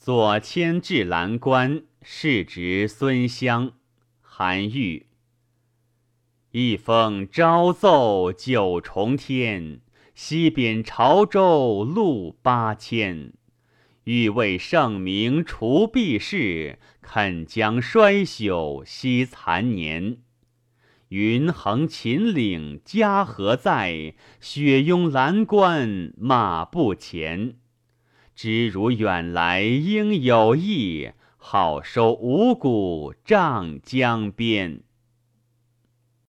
左迁至蓝关，世侄孙襄。韩愈。一封朝奏九重天，西贬潮州路八千。欲为圣明除弊事，肯将衰朽惜残年。云横秦岭家何在？雪拥蓝关马不前。知汝远来应有意，好收五谷丈江边。